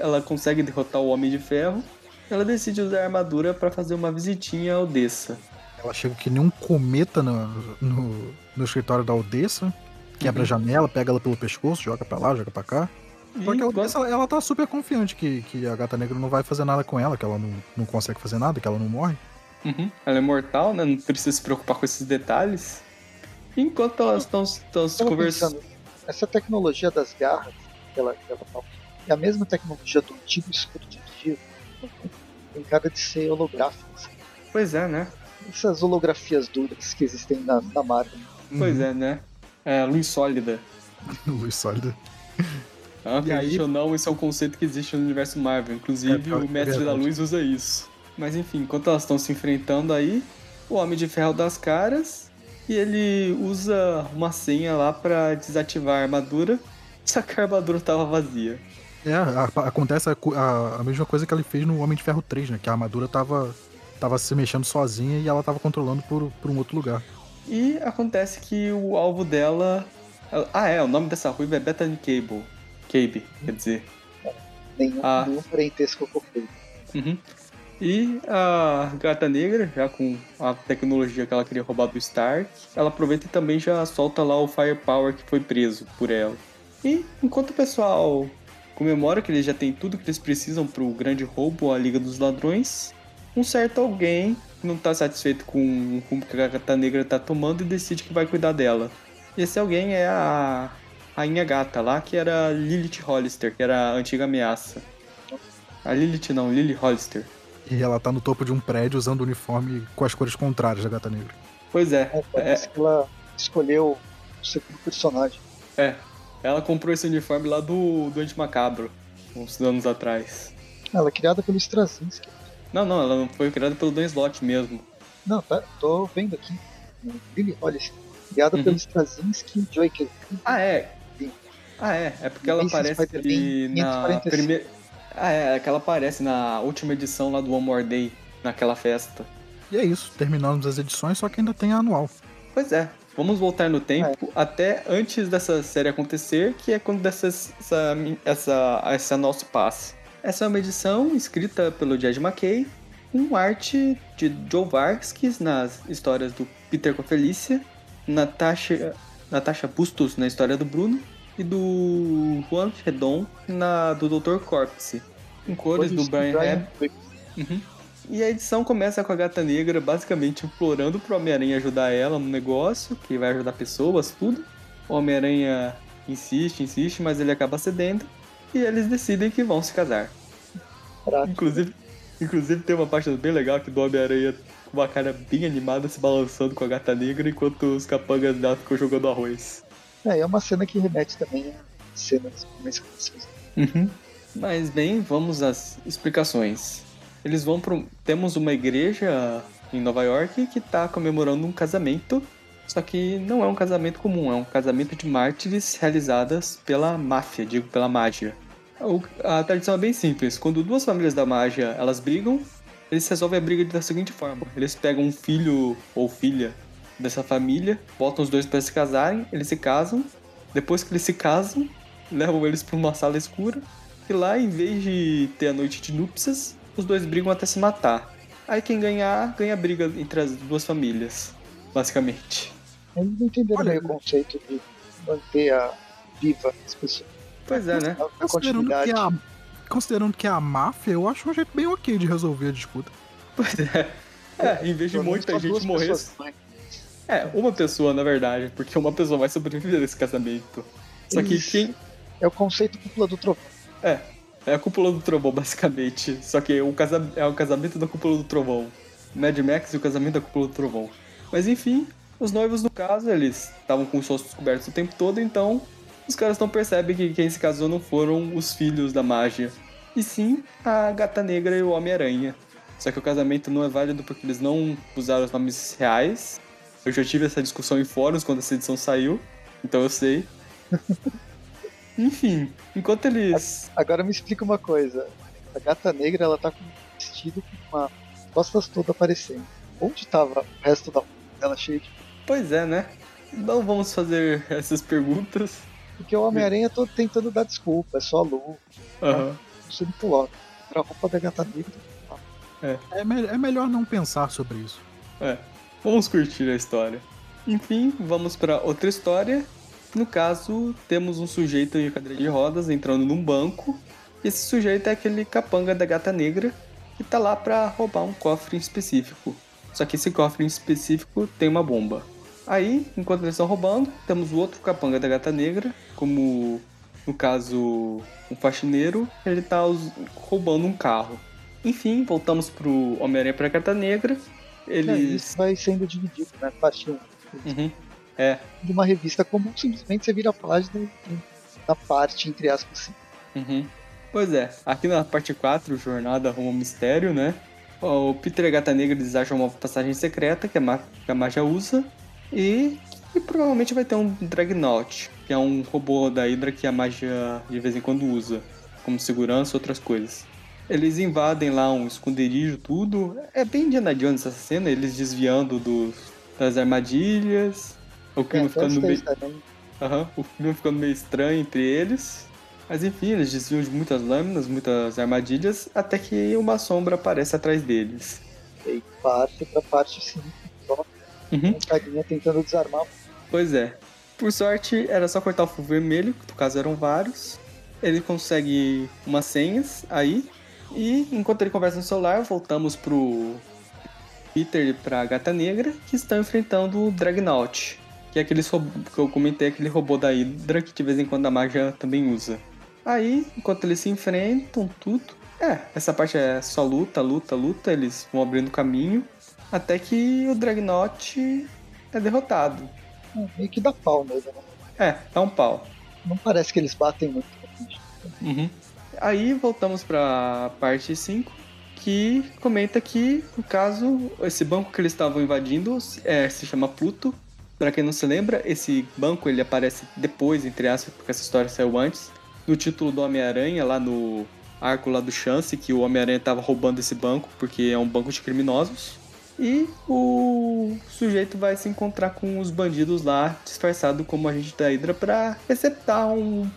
Ela consegue derrotar o Homem de Ferro. Ela decide usar a armadura pra fazer uma visitinha à Odessa. Ela chega que nem um cometa no, no, no escritório da Odessa, quebra a janela, pega ela pelo pescoço, joga pra lá, joga pra cá. Só que a Odessa, ela, tá super confiante que, que a Gata Negra não vai fazer nada com ela, que ela não, não consegue fazer nada, que ela não morre. Uhum. Ela é mortal, né? Não precisa se preocupar com esses detalhes. Enquanto elas estão se conversando. essa tecnologia das garras que ela, que ela fala, é a mesma tecnologia do antigo escudo de Dio. Tem cara de ser holográfico. assim. Pois é, né? Essas holografias duras que existem na, na Marvel. Pois é, né? É, luz sólida. Luz sólida. Ah, aí- acredite ou não, esse é um conceito que existe no universo Marvel. Inclusive, É, pior o é Mestre da. Luz usa isso. Mas enfim, enquanto elas estão se enfrentando aí, o Homem de Ferro dá as caras e ele usa uma senha lá pra desativar a armadura. Só que a armadura tava vazia. É, a- a- acontece a, a- a mesma coisa que ele fez no Homem de Ferro 3, né? Que a armadura tava, tava se mexendo sozinha e ela tava controlando por, por um outro lugar. E acontece que o alvo dela. Ah, é, o nome dessa ruiva é Bethany Cable. Cabe, quer dizer. Nenhum, Ah. nenhum parentesco com. Uhum. E a Gata Negra, já com a tecnologia que ela queria roubar do Stark, ela aproveita e também já solta lá o Firepower que foi preso por ela. E enquanto o pessoal comemora que eles já têm tudo que eles precisam para o grande roubo, a Liga dos Ladrões, um certo alguém não está satisfeito com o que a Gata Negra está tomando e decide que vai cuidar dela. E esse alguém é a Rainha Gata lá, que era Lilith Hollister, que era a antiga ameaça. A Lilith não, Lily Hollister. E ela tá no topo de um prédio usando o uniforme com as cores contrárias da Gata Negra. Pois é. É, parece é, que ela escolheu o segundo personagem. É. Ela comprou esse uniforme lá do Doente Macabro, uns anos atrás. Ela é criada pelo Straczynski. Não, não, ela não foi criada pelo Dan Slott mesmo. Não, tá, tô vendo aqui. Lily Hollister. Criada uhum. pelo Straczynski e Joy Ah, é. Sim. Ah, é. É porque ela aparece na primeira ah, é, é, que ela aparece na última edição lá do One More Day, naquela festa. E é isso, terminamos as edições, só que ainda tem a anual. Pois é, vamos voltar no tempo é. até antes dessa série acontecer, que é quando essa, essa, essa, essa nosso passe. Essa é uma edição escrita pelo Jed McKay, com arte de Joe Varskis nas histórias do Peter com a Felícia, Natasha, Natasha Bustos na história do Bruno, e do Juan Redon na do Dr. Corpse, em cores do Brian Hebb. Uhum. E a edição começa com a gata negra basicamente implorando pro Homem-Aranha ajudar ela no negócio, que vai ajudar pessoas, tudo. O Homem-Aranha insiste, insiste, mas ele acaba cedendo. E eles decidem que vão se casar. Inclusive, inclusive tem uma parte bem legal que do Homem-Aranha com uma cara bem animada se balançando com a gata negra enquanto os capangas dela ficam jogando arroz. É, é uma cena que remete também a cenas mais clássicas. Uhum. Mas bem, vamos às explicações. Eles vão para temos uma igreja em Nova York que está comemorando um casamento, só que não é um casamento comum, é um casamento de mártires realizadas pela máfia, digo pela mágia. A tradição é bem simples. Quando duas famílias da mágia elas brigam, eles resolvem a briga da seguinte forma: eles pegam um filho ou filha dessa família, botam os dois para se casarem, eles se casam. Depois que eles se casam, levam eles para uma sala escura. E lá, em vez de ter a noite de núpcias, os dois brigam até se matar. Aí quem ganhar, ganha a briga entre as duas famílias, basicamente. Eles não entenderam Olha, o conceito de manter a viva as pessoas. Pois é, né? considerando que, a, considerando que é a máfia, eu acho um jeito bem ok de resolver a disputa. Pois é. É, em vez de muita gente morrer. É, uma pessoa, na verdade, porque uma pessoa vai sobreviver desse casamento. Só que Isso. quem. É o conceito cúpula do trovão. É, é a cúpula do trovão, basicamente. Só que o casa... é o casamento da cúpula do trovão. Mad Max e o casamento da cúpula do trovão. Mas enfim, os noivos, no caso, eles estavam com os rostos cobertos o tempo todo, então os caras não percebem que quem se casou não foram os filhos da mágia, e sim a gata negra e o Homem-Aranha. Só que o casamento não é válido porque eles não usaram os nomes reais, eu já tive essa discussão em fóruns quando essa edição saiu, então eu sei. Enfim, enquanto eles. Agora me explica uma coisa. A gata negra ela tá com um vestido com uma costas toda aparecendo. Onde tava o resto da dela cheia de. Pois é, né? Não vamos fazer essas perguntas. Porque o Homem-Aranha tô tentando dar desculpa, é só a lua. Aham. Uhum. Você não coloca. A roupa da gata negra. É. É, me é melhor não pensar sobre isso. É. Vamos curtir a história. Enfim, vamos para outra história. No caso, temos um sujeito de cadeira de rodas entrando num banco. Esse sujeito é aquele capanga da gata negra que tá lá para roubar um cofre específico. Só que esse cofre específico tem uma bomba. Aí, enquanto eles estão roubando, temos o outro capanga da gata negra, como no caso um faxineiro, ele tá roubando um carro. Enfim, voltamos pro Homem-Aranha pra Gata Negra, eles... É, isso vai sendo dividido, né? Parte 1. Uhum. É. De uma revista comum, simplesmente você vira a página da parte, entre aspas, assim. Uhum. Pois é, aqui na parte 4, Jornada Rumo ao Mistério, né? O Peter e a Gata Negra eles acham uma passagem secreta que a, Ma que a Magia usa e que provavelmente vai ter um Dragnaut, que é um robô da Hydra que a Magia de vez em quando usa, como segurança e outras coisas. Eles invadem lá um esconderijo, tudo. É bem Indiana Jones essa cena, eles desviando dos, das armadilhas. O clima é, ficando meio. Uhum, o clima ficando meio estranho entre eles. Mas enfim, eles desviam de muitas lâminas, muitas armadilhas, até que uma sombra aparece atrás deles. E parte pra parte 5, só Uhum. um carinha tentando desarmar. Pois é. Por sorte, era só cortar o fio vermelho, que no caso eram vários. Ele consegue umas senhas aí. E enquanto ele conversa no celular, voltamos pro Peter e pra Gata Negra, que estão enfrentando o Dragnaut. Que é aqueles que eu comentei, aquele robô da Hydra que de vez em quando a magia também usa. Aí, enquanto eles se enfrentam, tudo. É, essa parte é só luta, luta, luta. Eles vão abrindo caminho. Até que o Dragnaut é derrotado. É, meio que dá pau mesmo. Né? É, dá um pau. Não parece que eles batem muito. Uhum. Aí voltamos pra parte 5, que comenta que, no caso, esse banco que eles estavam invadindo é, se chama Pluto. Pra quem não se lembra, esse banco ele aparece depois, entre aspas, porque essa história saiu antes, no título do Homem-Aranha, lá no arco lá do Chance, que o Homem-Aranha tava roubando esse banco, porque é um banco de criminosos. E o sujeito vai se encontrar com os bandidos lá, disfarçado como agente da Hydra, pra receptar um-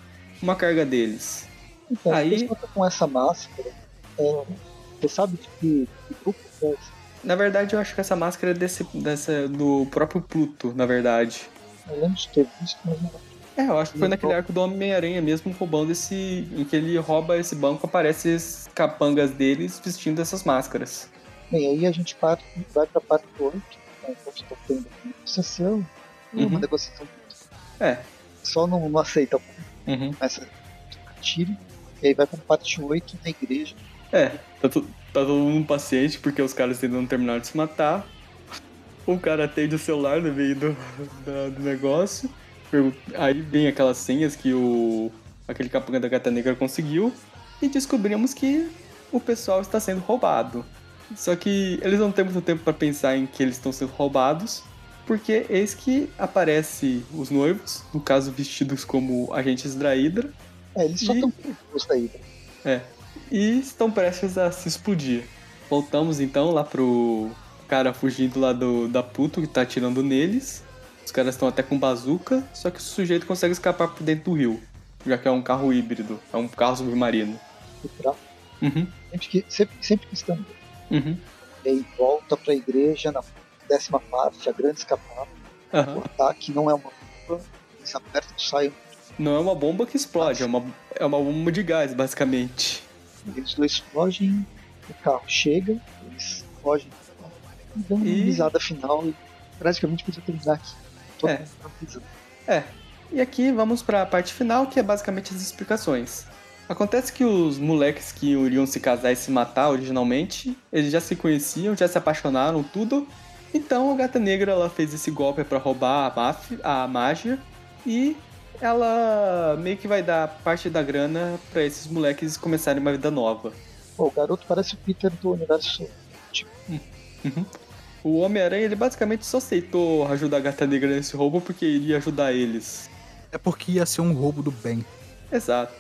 uma carga deles. Então, Aí- com essa máscara. é, você sabe de que, que grupo é esse? Na verdade, eu acho que essa máscara é desse, dessa, do próprio Pluto, na verdade. Eu lembro de ter visto, mas não É, eu acho que foi naquele arco do Homem-Aranha mesmo, roubando esse. em que ele rouba esse banco, aparece os capangas deles vestindo essas máscaras. Bem, aí a gente parte, vai pra parte 8, né, estou tendo uma negociação, uma Uhum. negociação É. só não, não aceita, Uhum. começa a trocar tiro, e aí vai pra parte 8 na igreja. É, tá, tu- tá todo mundo paciente porque os caras ainda não terminaram de se matar. O cara atende o celular no meio do, da- do negócio. Aí vem aquelas senhas que o aquele capanga da gata negra conseguiu. E descobrimos que o pessoal está sendo roubado. Só que eles não têm muito tempo para pensar em que eles estão sendo roubados. Porque eis que aparece os noivos, no caso vestidos como agentes da Hydra. É, eles só estão perigosos da Hydra. É. E estão prestes a se explodir. Voltamos então lá pro cara fugindo lá do, da puto que tá atirando neles. Os caras estão até com bazuca, só que o sujeito consegue escapar por dentro do rio. Já que é um carro híbrido, é um carro submarino. Uhum, sempre, que, sempre, sempre que estão uhum, e aí volta pra igreja na décima parte, a grande escapada. aham. O ataque não é uma bomba, eles apertam, saem, Não é uma bomba que explode, é uma, é uma bomba de gás, basicamente. Eles dois fogem, o carro chega, eles fogem e dão uma E- risada final e praticamente podia terminar aqui. É. dando. É. E aqui vamos para a parte final, que é basicamente as explicações. Acontece que os moleques que iriam se casar e se matar originalmente, eles já se conheciam, já se apaixonaram, tudo. Então a Gata Negra ela fez esse golpe para roubar a, máfia, a magia e ela meio que vai dar parte da grana para esses moleques começarem uma vida nova. Pô, o garoto parece o Peter do universo. Tipo, Uhum. O Homem-Aranha ele basicamente só aceitou ajudar a Gata Negra nesse roubo porque iria ajudar eles. É porque ia ser um roubo do bem. Exato.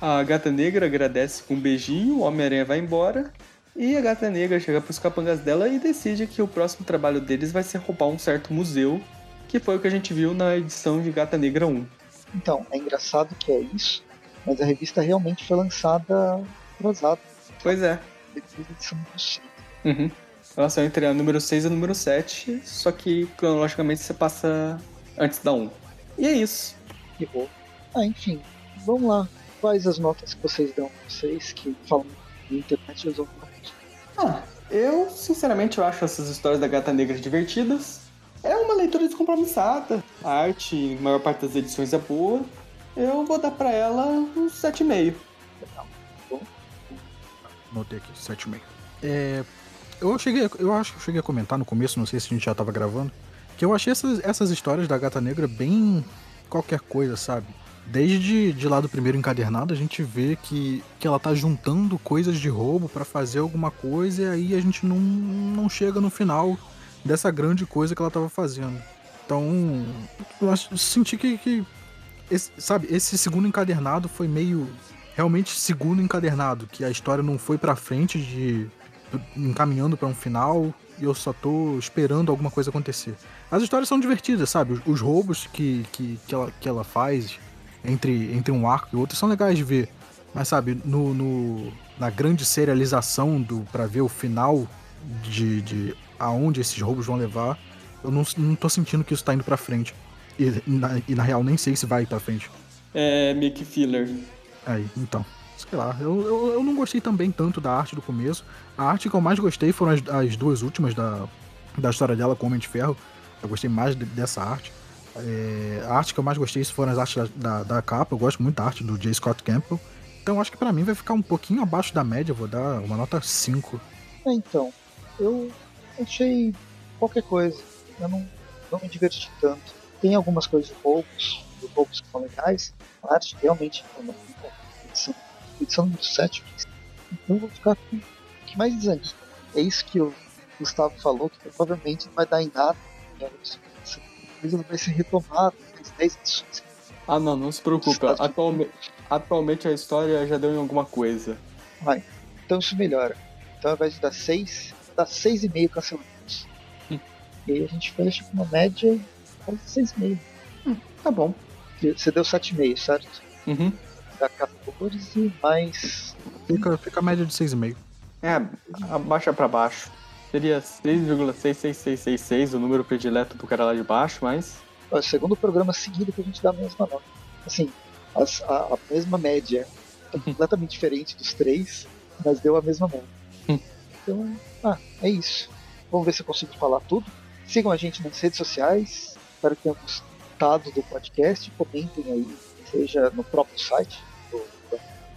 A gata negra agradece com um beijinho, o Homem-Aranha vai embora. E a gata negra chega pros capangas dela e decide que o próximo trabalho deles vai ser roubar um certo museu, que foi o que a gente viu na edição de Gata Negra 1. Então, é engraçado que é isso, mas a revista realmente foi lançada atrasada, Pois é. depois da edição do 6. Uhum. Ela saiu entre a número 6 e a número 7, só que cronologicamente você passa antes da 1. E é isso. Errou. Ah, enfim, vamos lá. Quais as notas que vocês dão? Vocês que falam na internet resolvem. Ah, eu sinceramente eu acho essas histórias da Gata Negra divertidas. É uma leitura descompromissada. A arte, a maior parte das edições é boa. Eu vou dar pra ela um 7,5. Notei aqui, 7,5. É, eu, cheguei, eu acho que eu cheguei a comentar no começo, não sei se a gente já tava gravando, que eu achei essas, essas histórias da Gata Negra bem qualquer coisa, sabe? Desde de lá do primeiro encadernado, a gente vê que, que ela tá juntando coisas de roubo pra fazer alguma coisa e aí a gente não, não chega no final dessa grande coisa que ela tava fazendo. Então, eu acho- senti que, que esse, sabe, esse segundo encadernado foi meio realmente segundo encadernado, que a história não foi pra frente de encaminhando pra um final e eu só tô esperando alguma coisa acontecer. As histórias são divertidas, sabe? Os, os roubos que, que, que, ela, que ela faz entre, entre um arco e outro são legais de ver. Mas sabe, no, no na grande serialização do para ver o final de, de aonde esses roubos vão levar, eu não, não tô sentindo que isso tá indo pra frente. E na, e na real nem sei se vai pra frente. É Mick Filler. Aí, então. Sei lá, eu, eu, eu, não gostei também tanto da arte do começo. A arte que eu mais gostei foram as, as duas últimas da, da história dela com o Homem de Ferro. Eu gostei mais de, dessa arte. É, a arte que eu mais gostei foram as artes da, da, da, capa. Eu gosto muito da arte do J. Scott Campbell. Então acho que para mim vai ficar um pouquinho abaixo da média. Vou dar uma nota 5. É, então. Eu achei qualquer coisa. Eu não, não me diverti tanto. Tem algumas coisas poucos, poucos que são legais. A arte realmente é uma edição, edição do 7. Então eu vou ficar com o que mais desanima. É isso que o Gustavo falou, que provavelmente não vai dar em nada. Né? Talvez ela vai ser retomada nas 10 edições. Ah, não, não se preocupa. Atualmente, atualmente a história já deu em alguma coisa. Vai. Então isso melhora. Então ao invés de dar 6, dá 6,5 cancelamentos. E aí a gente fecha com uma média quase 6,5. Hum, tá bom. Você deu 7,5, certo? Uhum. Dá 14 mais. Fica, fica a média de 6,5. É, abaixa pra baixo. Seria 6,66666, o número predileto do cara lá de baixo, mas. É o segundo programa seguido que a gente dá a mesma nota. Assim, as, a, a, mesma média. Completamente diferente dos três, mas deu a mesma média. Hum. Então, ah, é isso. Vamos ver se eu consigo falar tudo. Sigam a gente nas redes sociais. Espero que tenham gostado do podcast. Comentem aí, seja no próprio site do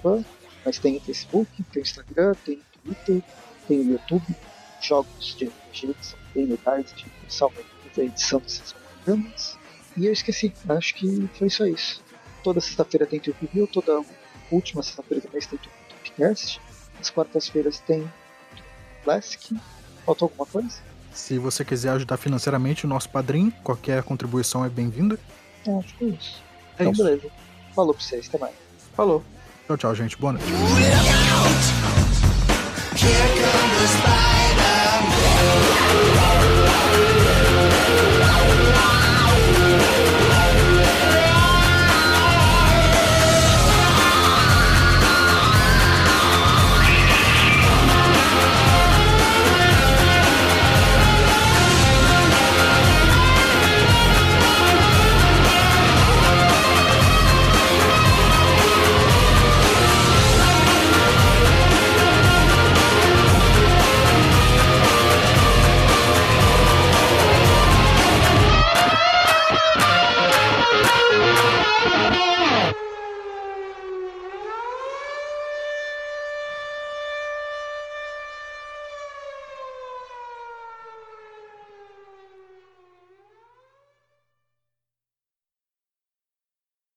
Fã, mas tem o Facebook, tem o Instagram, tem o Twitter, tem o YouTube. Jogos de RPG que são bem legais, de principalmente a edição desses programas. E eu esqueci, acho que foi só isso. Toda sexta-feira tem Trip Review, toda última sexta-feira do mês tem Trip Podcast. As quartas-feiras tem Classic. Faltou alguma coisa? Se você quiser ajudar financeiramente o nosso padrinho, qualquer contribuição é bem-vinda. É, acho que é isso. É então, isso. beleza. Falou pra vocês, até mais. Falou. Tchau, tchau, gente. Boa noite.